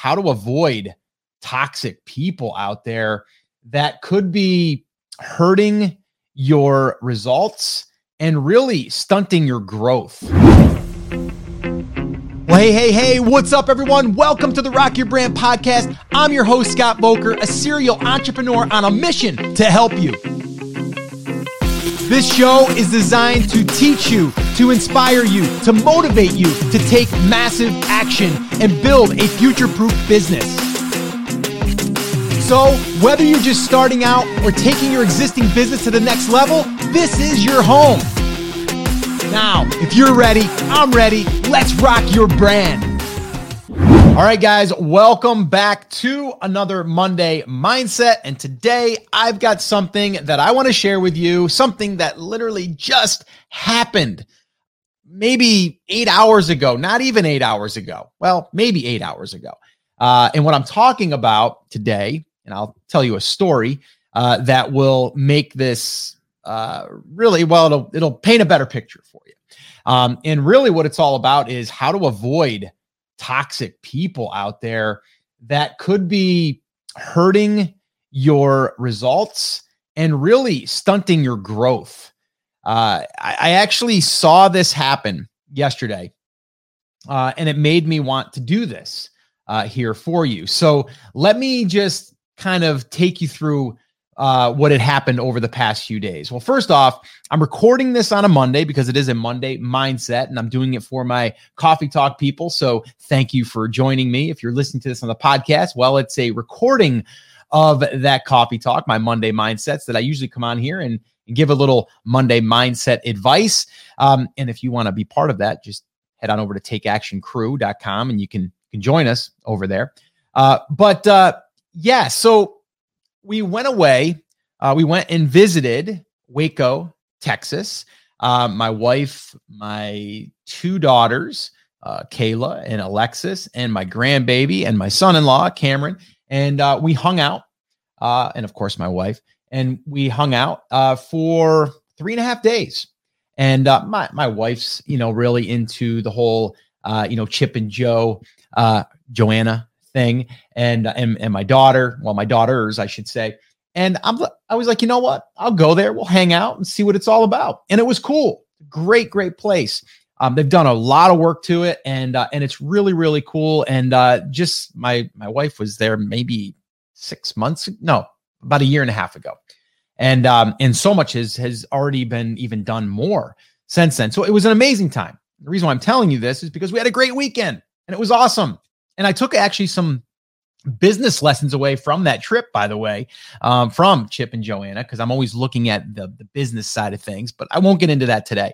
how to avoid toxic people out there that could be hurting your results and really stunting your growth. Well, hey, hey, hey, what's up, everyone? Welcome to the Rock Your Brand podcast. I'm your host, Scott Voelker, a serial entrepreneur on a mission to help you. This show is designed to teach you, to inspire you, to motivate you to take massive action and build a future proof business. So, whether you're just starting out or taking your existing business to the next level, this is your home. Now, if you're ready, I'm ready. Let's rock your brand. All right, guys, welcome back to another Monday Mindset. And today I've got something that I want to share with you, something that literally just happened maybe eight hours ago, not even eight hours ago. Well, maybe eight hours ago. Uh, and what I'm talking about today, and I'll tell you a story uh, that will make this uh, really well, it'll, it'll paint a better picture for you. Um, and really, what it's all about is how to avoid toxic people out there that could be hurting your results and really stunting your growth. Uh, I, I, actually saw this happen yesterday, uh, and it made me want to do this uh, here for you. So let me just kind of take you through uh, what had happened over the past few days. Well, first off, I'm recording this on a Monday because it is a Monday mindset, and I'm doing it for my coffee talk people. So thank you for joining me. If you're listening to this on the podcast, well, it's a recording of that coffee talk, my Monday mindsets that I usually come on here and, give a little Monday mindset advice. Um, and if you want to be part of that, just head on over to takeactioncrew.com and you can, can join us over there. Uh, but uh, yeah, so we went away. Uh, we went and visited Waco, Texas. Uh, my wife, my two daughters, uh, Kayla and Alexis, and my grandbaby, and my son in law, Cameron. And uh, we hung out, uh, and of course, my wife. And we hung out uh, for three and a half days. And my, my wife's, you know, really into the whole, you know, Chip and Jo, Joanna thing and and and my daughter, well, my daughters, I should say. And I'm I was like, you know what? I'll go there. We'll hang out and see what it's all about. And it was cool. Great, great place. Um, they've done a lot of work to it, and uh, and it's really, really cool. And uh, just my my wife was there maybe six months, no, about a year and a half ago, and um, and so much has has already been even done more since then. So it was an amazing time. The reason why I'm telling you this is because we had a great weekend and it was awesome. And I took actually some business lessons away from that trip, by the way, um, from Chip and Joanna, because I'm always looking at the, the business side of things, but I won't get into that today.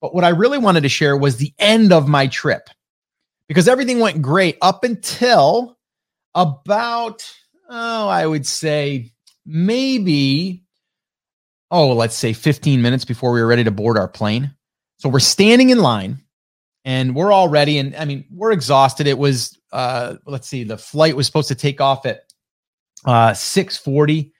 But what I really wanted to share was the end of my trip because everything went great up until about, oh, I would say maybe, oh, let's say 15 minutes before we were ready to board our plane. So we're standing in line and we're all ready. And I mean, we're exhausted. It was uh, let's see, the flight was supposed to take off at uh, 640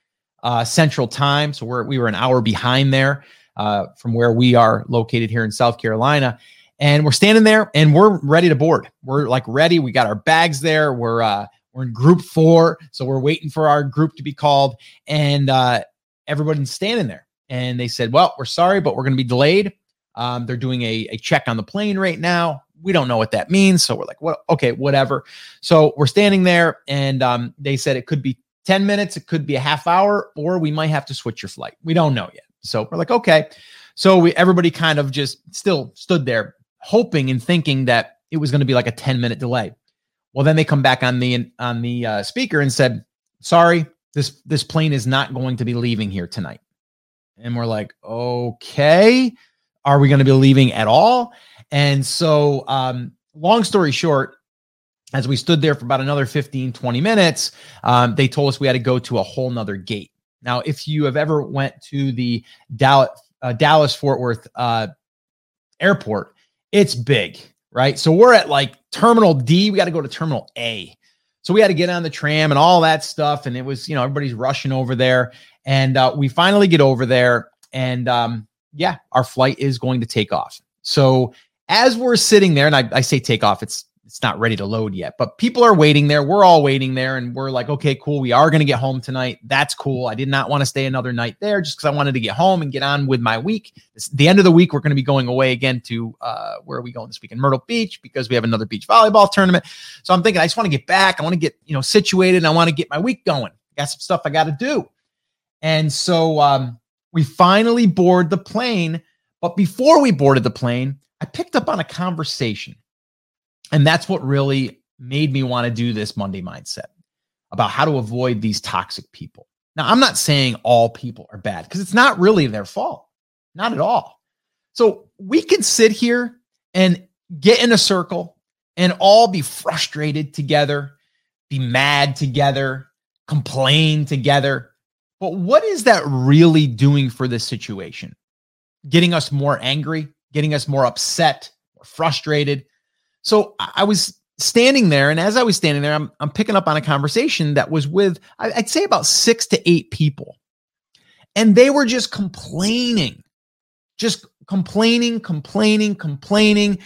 uh, Central Time. So we're, we were an hour behind there uh, from where we are located here in South Carolina. And we're standing there and we're ready to board. We're like ready. We got our bags there. We're, uh, we're in group four. So we're waiting for our group to be called. And uh, everybody's standing there. And they said, well, we're sorry, but we're going to be delayed. Um, they're doing a, a check on the plane right now we don't know what that means. So we're like, what? Okay, whatever. So we're standing there, and um, they said it could be 10 minutes, it could be a half hour, or we might have to switch your flight. We don't know yet. So we're like, okay. So we everybody kind of just still stood there, hoping and thinking that it was going to be like a 10 minute delay. Well, then they come back on the on the uh, speaker and said, "Sorry, this this plane is not going to be leaving here tonight." And we're like, "Okay, are we going to be leaving at all?" And so, um, long story short, as we stood there for about another 15, 20 minutes, um, they told us we had to go to a whole nother gate. Now, if you have ever went to the Dallas, uh, Dallas Fort Worth uh, airport, it's big, right? So we're at like Terminal D. We got to go to Terminal A. So we had to get on the tram and all that stuff. And it was, you know, everybody's rushing over there. And uh, we finally get over there. And um, yeah, our flight is going to take off. So as we're sitting there, and I, I say take off, it's it's not ready to load yet. But people are waiting there. We're all waiting there, and we're like, okay, cool. We are going to get home tonight. That's cool. I did not want to stay another night there just because I wanted to get home and get on with my week. It's the end of the week. We're going to be going away again to uh, where are we going this week in Myrtle Beach because we have another beach volleyball tournament. So I'm thinking I just want to get back. I want to get you know situated. And I want to get my week going. Got some stuff I got to do, and so um, we finally board the plane. But before we boarded the plane, I picked up on a conversation. And that's what really made me want to do this Monday mindset about how to avoid these toxic people. Now, I'm not saying all people are bad because it's not really their fault, not at all. So we can sit here and get in a circle and all be frustrated together, be mad together, complain together. But what is that really doing for this situation? Getting us more angry, getting us more upset, more frustrated. So I was standing there, and as I was standing there, I'm, I'm picking up on a conversation that was with, I'd say, about six to eight people. And they were just complaining, just complaining, complaining, complaining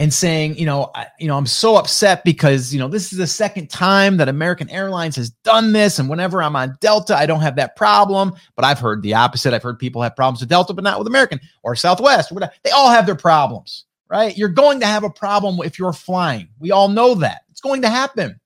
and saying, you know, I, you know, I'm so upset because, you know, this is the second time that American Airlines has done this. And whenever I'm on Delta, I don't have that problem. But I've heard the opposite. I've heard people have problems with Delta, but not with American or Southwest or. They all have their problems, right? You're going to have a problem if you're flying. We all know that. It's going to happen.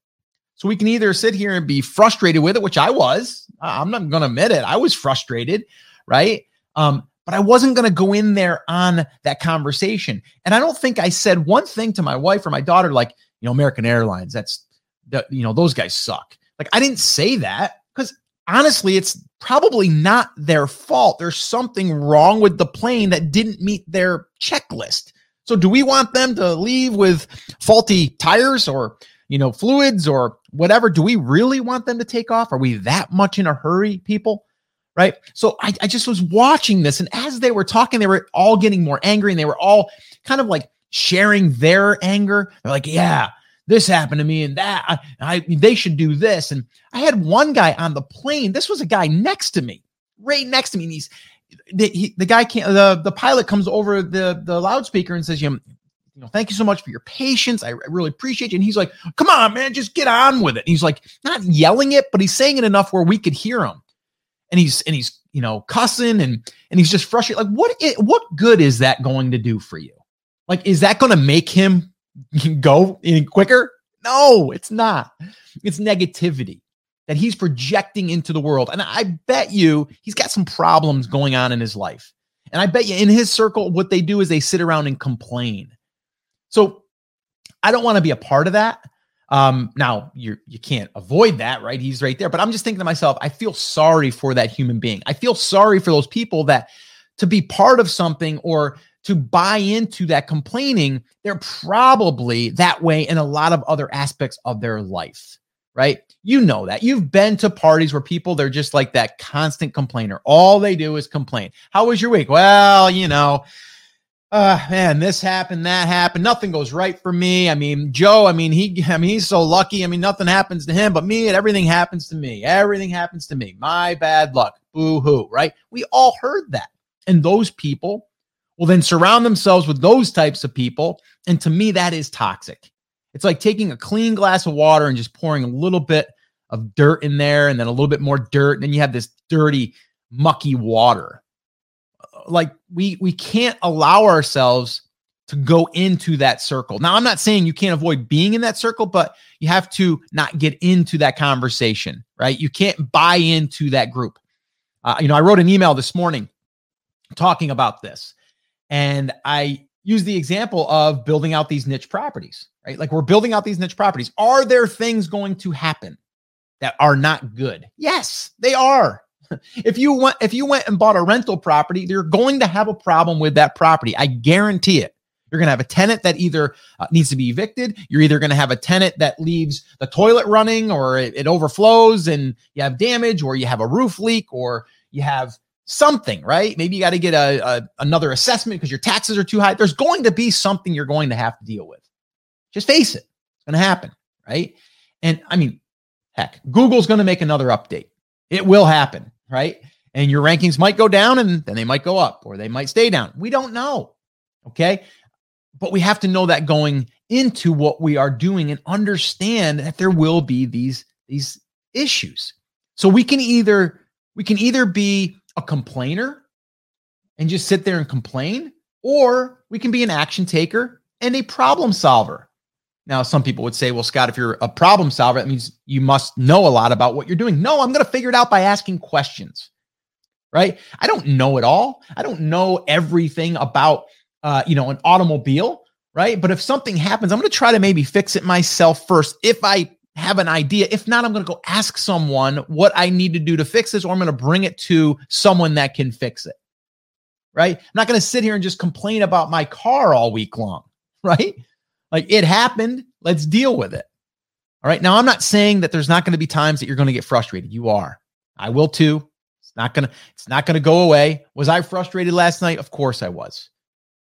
So we can either sit here and be frustrated with it, which I was. I'm not going to admit it. I was frustrated, right? Um, but I wasn't going to go in there on that conversation. And I don't think I said one thing to my wife or my daughter, like, you know, American Airlines, that's, the, you know, those guys suck. Like, I didn't say that because honestly, it's probably not their fault. There's something wrong with the plane that didn't meet their checklist. So, do we want them to leave with faulty tires or, you know, fluids or whatever? Do we really want them to take off? Are we that much in a hurry, people? Right? So I, I just was watching this, and as they were talking, they were all getting more angry, and they were all kind of like sharing their anger. They're like, "Yeah, this happened to me, and that I, I they should do this." And I had one guy on the plane. This was a guy next to me, right next to me, and he's the, he, the guy can't. The the pilot comes over the the loudspeaker and says, "You know, you know, thank you so much for your patience. I, really appreciate you. And he's like, come on, man, just get on with it. And he's like, not yelling it, but he's saying it enough where we could hear him and he's and he's you know cussing and and he's just frustrated. Like what it, what good is that going to do for you? Like is that going to make him go any quicker? No, it's not. It's negativity that he's projecting into the world. And I bet you he's got some problems going on in his life. And I bet you in his circle, what they do is they sit around and complain. So I don't want to be a part of that. Um, now you you can't avoid that, right? He's right there. But I'm just thinking to myself, I feel sorry for that human being. I feel sorry for those people that to be part of something or to buy into that complaining, they're probably that way in a lot of other aspects of their life, right? You know that. You've been to parties where people they're just like that constant complainer. All they do is complain. How was your week? Well, you know, uh man this happened that happened. Nothing goes right for me. I mean joe i mean he i mean he's so lucky. I mean nothing happens to him but me and everything happens to me. Everything happens to me. My bad luck. Boo hoo right? We all heard that. And those people will then surround themselves with those types of people. And to me that is toxic. It's like taking a clean glass of water and just pouring a little bit of dirt in there and then a little bit more dirt. And then you have this dirty mucky water like we we can't allow ourselves to go into that circle. Now, I'm not saying you can't avoid being in that circle, but you have to not get into that conversation, right? You can't buy into that group. Uh, you know, I wrote an email this morning talking about this, and I use the example of building out these niche properties, right? Like we're building out these niche properties. Are there things going to happen that are not good? Yes, they are. if you went if you went and bought a rental property, you're going to have a problem with that property. I guarantee it. You're going to have a tenant that either uh, needs to be evicted. You're either going to have a tenant that leaves the toilet running or it, it overflows and you have damage or you have a roof leak or you have something, right? Maybe you got to get a, a another assessment because your taxes are too high. There's going to be something you're going to have to deal with. Just face it. It's going to happen, right? And I mean, heck, Google's going to make another update. It will happen right? And your rankings might go down and then they might go up or they might stay down. We don't know. Okay. But we have to know that going into what we are doing and understand that there will be these these issues. So we can either we can either be a complainer and just sit there and complain or we can be an action taker and a problem solver. Now, some people would say, well, Scott, if you're a problem solver, that means you must know a lot about what you're doing. No, I'm going to figure it out by asking questions, right? I don't know it all. I don't know everything about, uh, you know, an automobile, right? But if something happens, I'm going to try to maybe fix it myself first if I have an idea. If not, I'm going to go ask someone what I need to do to fix this, or I'm going to bring it to someone that can fix it, right? I'm not going to sit here and just complain about my car all week long, right? Like it happened. Let's deal with it. All right. Now, I'm not saying that there's not going to be times that you're going to get frustrated. You are. I will too. It's not going to, it's not going to go away. Was I frustrated last night? Of course I was.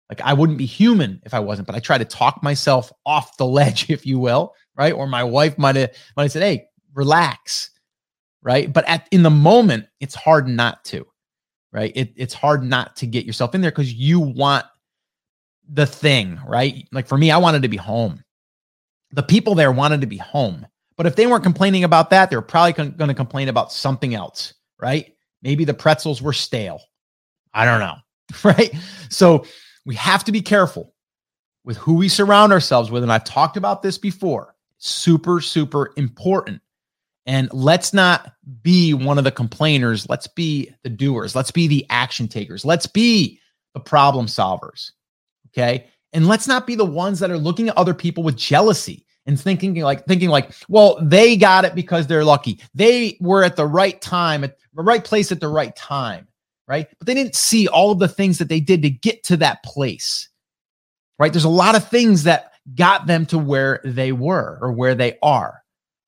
Like I wouldn't be human if I wasn't, but I try to talk myself off the ledge, if you will. Right. Or my wife might have, might have said, Hey, relax. Right. But at, in the moment, it's hard not to. Right. It, it's hard not to get yourself in there because you want the thing, right? Like for me, I wanted to be home. The people there wanted to be home. But if they weren't complaining about that, they were probably con- going to complain about something else, right? Maybe the pretzels were stale. I don't know, right? So we have to be careful with who we surround ourselves with. And I've talked about this before. Super, super important. And let's not be one of the complainers. Let's be the doers. Let's be the action takers. Let's be the problem solvers. Okay. And let's not be the ones that are looking at other people with jealousy and thinking like thinking like, well, they got it because they're lucky. They were at the right time, at the right place at the right time, right? But they didn't see all of the things that they did to get to that place. Right? There's a lot of things that got them to where they were or where they are.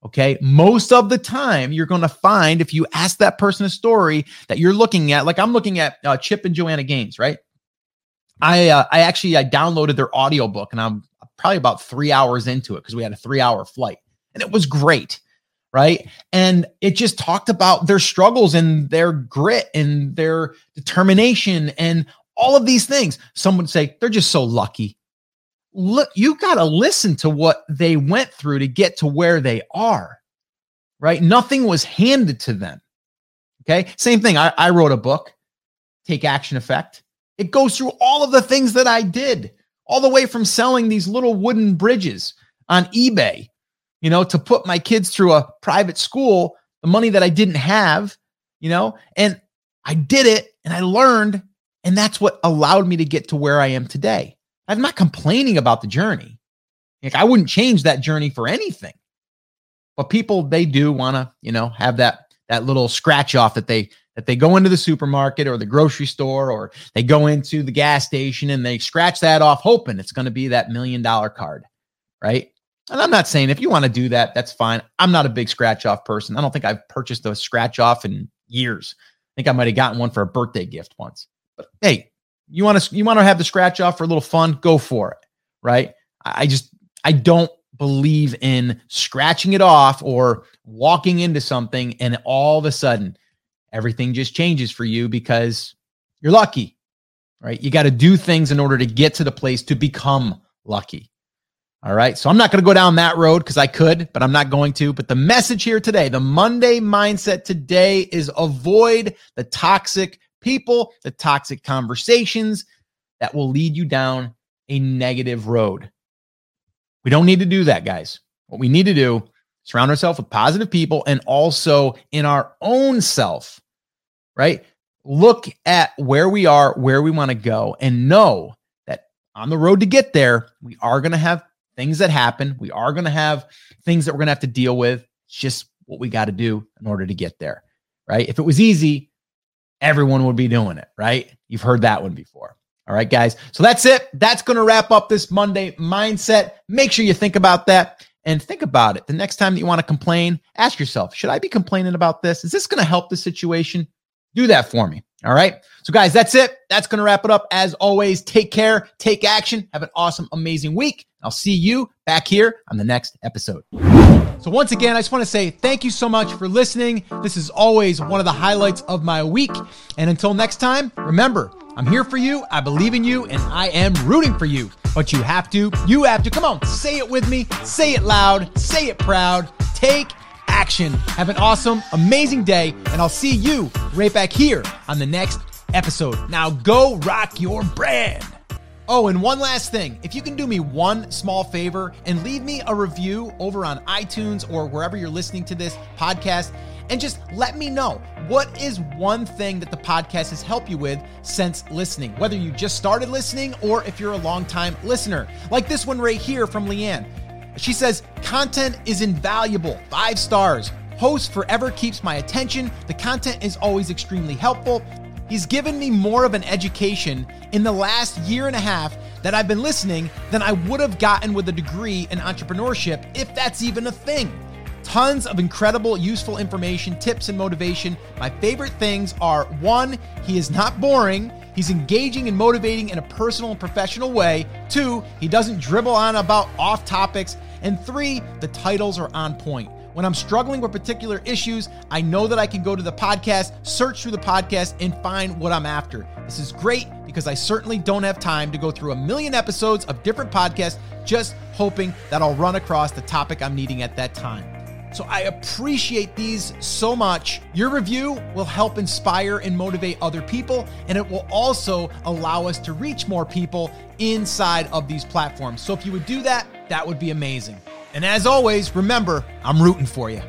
Okay. Most of the time, you're going to find if you ask that person a story that you're looking at, like I'm looking at uh, Chip and Joanna Gaines, right? I uh, I actually I downloaded their audiobook and I'm probably about three hours into it because we had a three hour flight and it was great. Right. And it just talked about their struggles and their grit and their determination and all of these things. Some would say they're just so lucky. Look, you got to listen to what they went through to get to where they are. Right. Nothing was handed to them. Okay. Same thing. I, I wrote a book, Take Action Effect. It goes through all of the things that I did, all the way from selling these little wooden bridges on eBay, you know, to put my kids through a private school, the money that I didn't have, you know, and I did it and I learned. And that's what allowed me to get to where I am today. I'm not complaining about the journey. Like I wouldn't change that journey for anything. But people, they do want to, you know, have that that little scratch off that they that they go into the supermarket or the grocery store or they go into the gas station and they scratch that off, hoping it's going to be that million dollar card, right? And I'm not saying if you want to do that, that's fine. I'm not a big scratch off person. I don't think I've purchased a scratch off in years. I think I might have gotten one for a birthday gift once. But hey, you want to you want to have the scratch off for a little fun, go for it, right? I just I don't believe in scratching it off or walking into something and all of a sudden everything just changes for you because you're lucky, right? You got to do things in order to get to the place to become lucky. All right. So I'm not going to go down that road because I could, but I'm not going to. But the message here today, the Monday mindset today is avoid the toxic people, the toxic conversations that will lead you down a negative road. We don't need to do that, guys. What we need to do, surround ourselves with positive people and also in our own self right? Look at where we are, where we want to go, and know that on the road to get there, we are going to have things that happen. We are going to have things that we're going to have to deal with. It's just what we got to do in order to get there, right? If it was easy, everyone would be doing it, right? You've heard that one before. All right, guys. So that's it. That's going to wrap up this Monday mindset. Make sure you think about that and think about it. The next time that you want to complain, ask yourself, should I be complaining about this? Is this going to help the situation? Do that for me. All right. So, guys, that's it. That's going to wrap it up. As always, take care, take action, have an awesome, amazing week. I'll see you back here on the next episode. So, once again, I just want to say thank you so much for listening. This is always one of the highlights of my week. And until next time, remember, I'm here for you, I believe in you, and I am rooting for you. But you have to, you have to. Come on, say it with me, say it loud, say it proud. Take action. Have an awesome, amazing day, and I'll see you right back here on the next episode. Now go rock your brand. Oh, and one last thing. If you can do me one small favor and leave me a review over on iTunes or wherever you're listening to this podcast, and just let me know what is one thing that the podcast has helped you with since listening, whether you just started listening or if you're a long-time listener. Like this one right here from Leanne. She says, content is invaluable, five stars. Host forever keeps my attention. The content is always extremely helpful. He's given me more of an education in the last year and a half that I've been listening than I would have gotten with a degree in entrepreneurship, if that's even a thing. Tons of incredible, useful information, tips, and motivation. My favorite things are one, he is not boring. He's engaging and motivating in a personal and professional way. Two, he doesn't dribble on about off topics. And three, the titles are on point. When I'm struggling with particular issues, I know that I can go to the podcast, search through the podcast, and find what I'm after. This is great because I certainly don't have time to go through a million episodes of different podcasts just hoping that I'll run across the topic I'm needing at that time. So I appreciate these so much. Your review will help inspire and motivate other people, and it will also allow us to reach more people inside of these platforms. So if you would do that, that would be amazing. And as always, remember, I'm rooting for you.